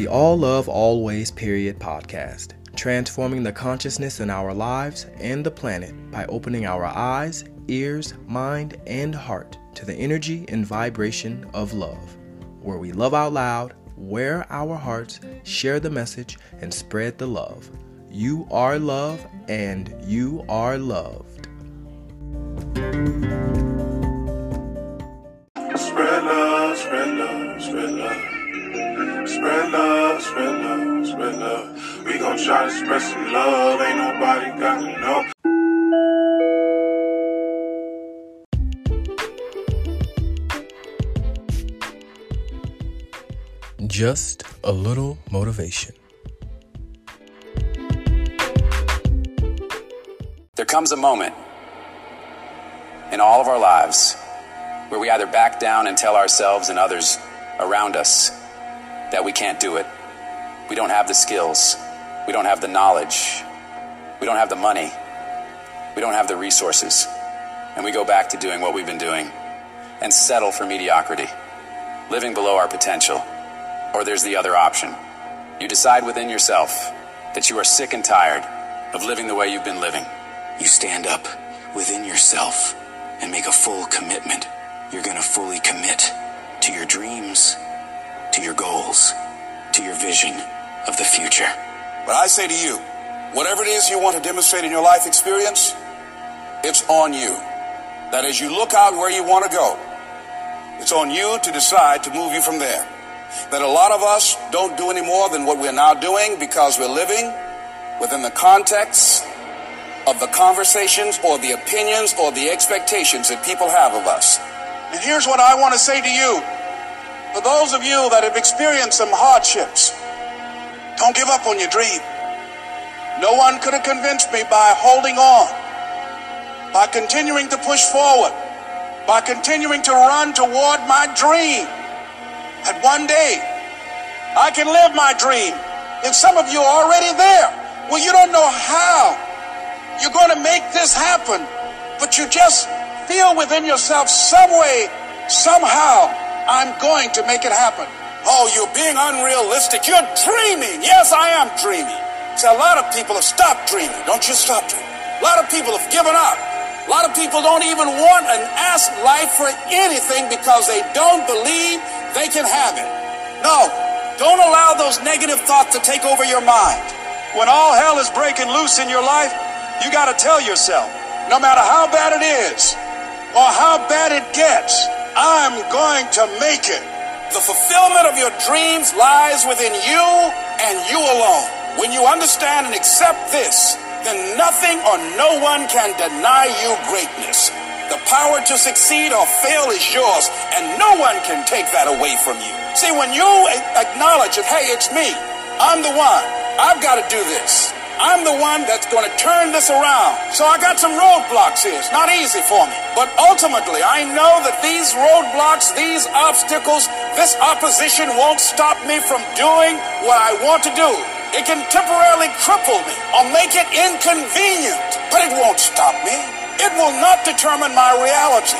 the All Love Always Period podcast, transforming the consciousness in our lives and the planet by opening our eyes, ears, mind, and heart to the energy and vibration of love, where we love out loud, wear our hearts, share the message, and spread the love. You are love, and you are loved. Try to spread some love. Ain't nobody got to know. Just a little motivation. There comes a moment in all of our lives where we either back down and tell ourselves and others around us that we can't do it. We don't have the skills. We don't have the knowledge. We don't have the money. We don't have the resources. And we go back to doing what we've been doing and settle for mediocrity, living below our potential. Or there's the other option. You decide within yourself that you are sick and tired of living the way you've been living. You stand up within yourself and make a full commitment. You're going to fully commit to your dreams, to your goals, to your vision of the future. But I say to you, whatever it is you want to demonstrate in your life experience, it's on you. That as you look out where you want to go, it's on you to decide to move you from there. That a lot of us don't do any more than what we're now doing because we're living within the context of the conversations or the opinions or the expectations that people have of us. And here's what I want to say to you. For those of you that have experienced some hardships, don't give up on your dream. No one could have convinced me by holding on, by continuing to push forward, by continuing to run toward my dream. That one day I can live my dream. And some of you are already there. Well, you don't know how you're going to make this happen, but you just feel within yourself some way, somehow, I'm going to make it happen. Oh, you're being unrealistic. You're dreaming. Yes, I am dreaming. See, a lot of people have stopped dreaming. Don't you stop dreaming. A lot of people have given up. A lot of people don't even want and ask life for anything because they don't believe they can have it. No, don't allow those negative thoughts to take over your mind. When all hell is breaking loose in your life, you got to tell yourself, no matter how bad it is or how bad it gets, I'm going to make it. The fulfillment of your dreams lies within you and you alone. When you understand and accept this, then nothing or no one can deny you greatness. The power to succeed or fail is yours, and no one can take that away from you. See, when you acknowledge that, hey, it's me, I'm the one, I've got to do this. I'm the one that's going to turn this around. So I got some roadblocks here. It's not easy for me. But ultimately, I know that these roadblocks, these obstacles, this opposition won't stop me from doing what I want to do. It can temporarily cripple me or make it inconvenient, but it won't stop me. It will not determine my reality.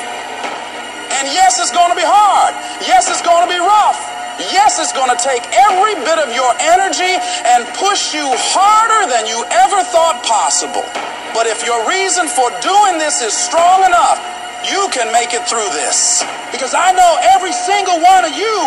And yes, it's going to be hard. Yes, it's going to be rough. Yes, it's going to take every bit of your energy and push you harder than you ever thought possible. But if your reason for doing this is strong enough, you can make it through this. Because I know every single one of you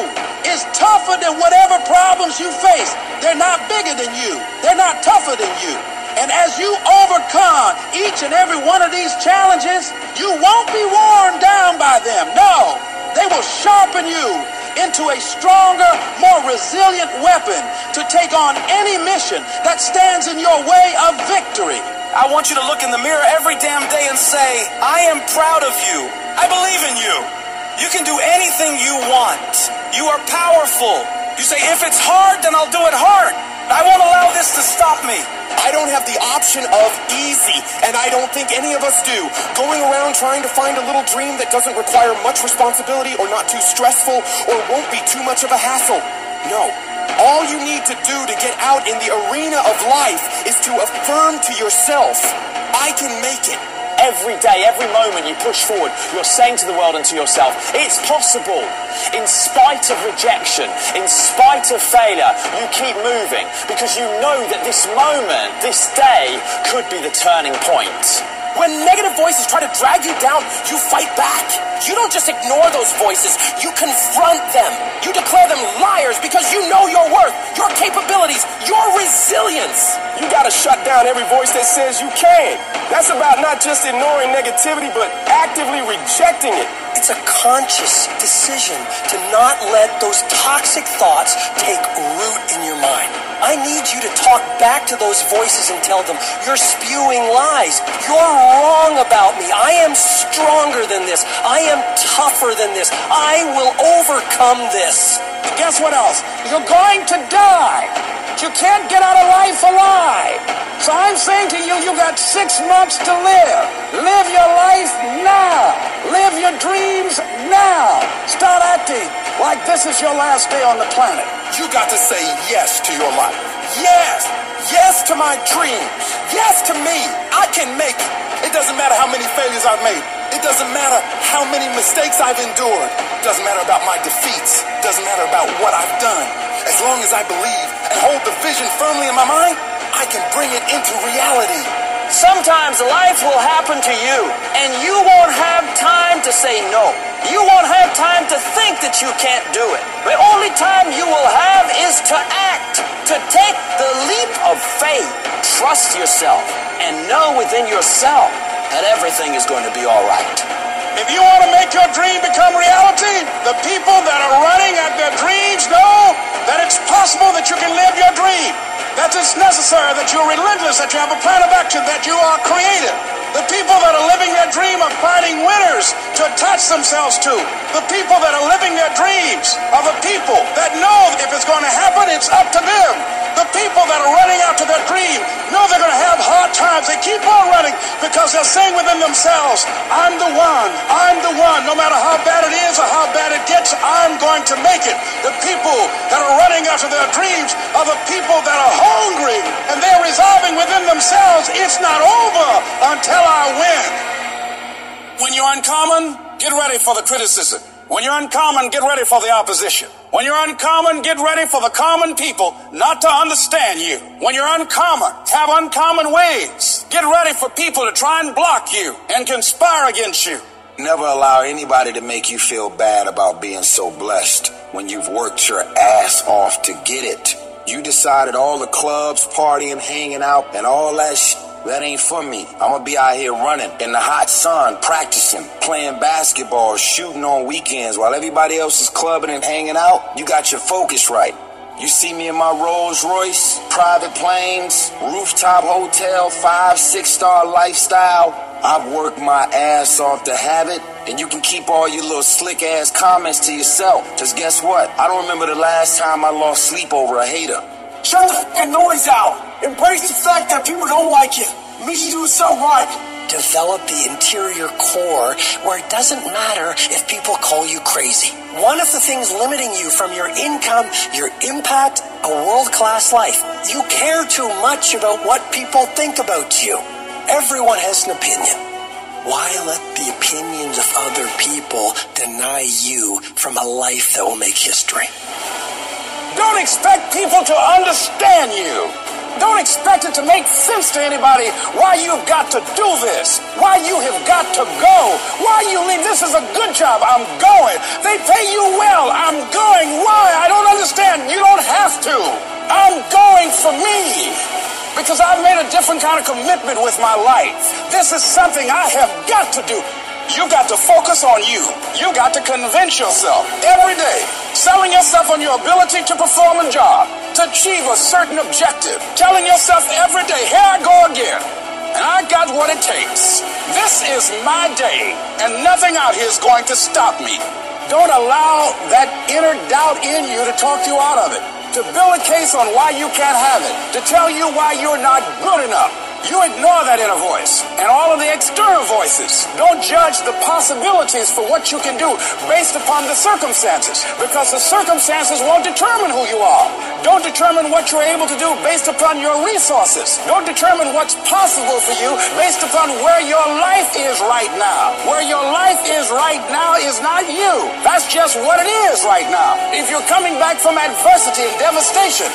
is tougher than whatever problems you face. They're not bigger than you, they're not tougher than you. And as you overcome each and every one of these challenges, you won't be worn down by them. No, they will sharpen you into a stronger, more resilient weapon to take on any mission that stands in your way of victory. I want you to look in the mirror every damn day and say, I am proud of you. I believe in you. You can do anything you want. You are powerful. You say, if it's hard, then I'll do it hard. I won't allow this to stop me. I don't have the option of easy, and I don't think any of us do. Going around trying to find a little dream that doesn't require much responsibility or not too stressful or won't be too much of a hassle. No. All you need to do to get out in the arena of life is to affirm to yourself, I can make it. Every day, every moment you push forward, you're saying to the world and to yourself, it's possible. In spite of rejection, in spite of failure, you keep moving because you know that this moment, this day, could be the turning point. When negative voices try to drag you down, you fight back. You don't just ignore those voices, you confront them. You declare them liars because you know your worth, your capabilities, your resilience. You gotta shut down every voice that says you can't. That's about not just ignoring negativity, but actively rejecting it. It's a conscious decision to not let those toxic thoughts take root in your mind. I need you to talk back to those voices and tell them, you're spewing lies. You're wrong about me. I am stronger than this. I am tougher than this. I will overcome this. Guess what else? You're going to die. You can't get out of life alive. So I'm saying to you, you got six months to live. Live your life now. Live your dreams now. Start acting like this is your last day on the planet. You got to say yes to your life. Yes. Yes to my dreams. Yes to me. I can make it. It doesn't matter how many failures I've made. It doesn't matter how many mistakes I've endured. It doesn't matter about my defeats. It doesn't matter about what I've done. As long as I believe and hold the vision firmly in my mind, I can bring it into reality. Sometimes life will happen to you, and you won't have time to say no. You won't have time to think that you can't do it. The only time you will have is to act, to take the leap of faith. Trust yourself and know within yourself that everything is going to be all right. If you want to make your dream become reality, the people that are running at their dreams know that it's possible that you can live your dream. That it's necessary that you're relentless, that you have a plan of action, that you are creative. The people that are living their dream are finding winners to attach themselves to. The people that are living their dreams are the people that know if it's going to happen, it's up to them. The people that are running after their dream know they're going to have hard times. They keep on running because they're saying within themselves, I'm the one, I'm the one. No matter how bad going to make it. The people that are running after their dreams are the people that are hungry and they're resolving within themselves, it's not over until I win. When you're uncommon, get ready for the criticism. When you're uncommon, get ready for the opposition. When you're uncommon, get ready for the common people not to understand you. When you're uncommon, have uncommon ways. Get ready for people to try and block you and conspire against you. Never allow anybody to make you feel bad about being so blessed when you've worked your ass off to get it. You decided all the clubs, partying, hanging out, and all that sh- that ain't for me. I'm gonna be out here running in the hot sun, practicing, playing basketball, shooting on weekends while everybody else is clubbing and hanging out. You got your focus right. You see me in my Rolls Royce, private planes, rooftop hotel, five, six star lifestyle. I've worked my ass off to have it, and you can keep all your little slick ass comments to yourself. Cause guess what? I don't remember the last time I lost sleep over a hater. Shut the fucking noise out. Embrace the fact that people don't like you. It means you do so right. Develop the interior core where it doesn't matter if people call you crazy. One of the things limiting you from your income, your impact, a world class life, you care too much about what people think about you. Everyone has an opinion. Why let the opinions of other people deny you from a life that will make history? Don't expect people to understand you. Don't expect it to make sense to anybody why you've got to do this, why you have got to go, why you leave. This is a good job. I'm going. They pay you well. I'm going. I've made a different kind of commitment with my life. This is something I have got to do. You got to focus on you. You got to convince yourself every day, selling yourself on your ability to perform a job, to achieve a certain objective, telling yourself every day, here I go again. And I got what it takes. This is my day, and nothing out here is going to stop me. Don't allow that inner doubt in you to talk you out of it, to build a case on why you can't have it, to tell you why you're not good enough. You ignore that inner voice and all of the external voices. Don't judge the possibilities for what you can do based upon the circumstances because the circumstances won't determine who you are. Don't determine what you're able to do based upon your resources. Don't determine what's possible for you based upon where your life is right now. Where your life is right now is not you. That's just what it is right now. If you're coming back from adversity and devastation,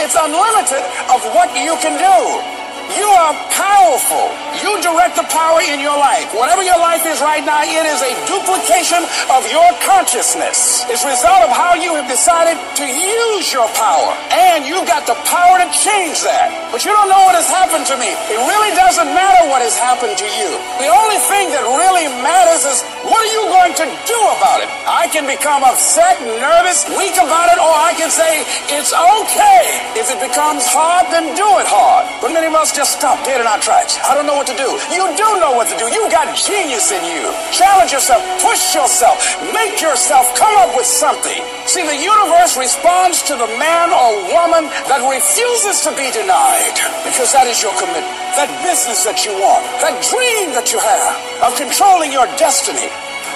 it's unlimited of what you can do. You are powerful. You direct the power in your life. Whatever your life is right now, it is a duplication of your consciousness. It's a result of how you have decided to use your power. And you've got the power to change that. But you don't know what has happened to me. It really doesn't matter what has happened to you. The only thing that really matters is what are you going to do about it? I can become upset, nervous, weak about it, or I can say it's okay. If it becomes hard, then do it hard. But many of us just stop dead in our tracks. I don't know what to do. You do know what to do. You got genius in you. Challenge yourself, push yourself, make yourself come up with something. See, the universe responds to the man or woman that refuses to be denied because that is your commitment. That business that you want, that dream that you have of controlling your destiny.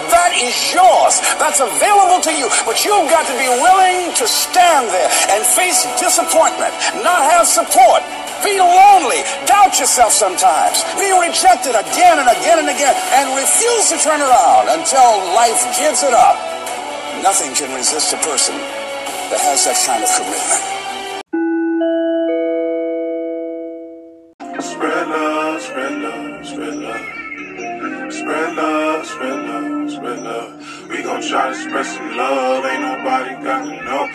That is yours. That's available to you. But you've got to be willing to stand there and face disappointment, not have support, Feel lonely. Doubt yourself sometimes. Be rejected again and again and again and refuse to turn around until life gives it up. Nothing can resist a person that has that kind of commitment. Spread love, spread love. Spread love, spread love, spread love. We gon' try to spread some love. Ain't nobody got to know.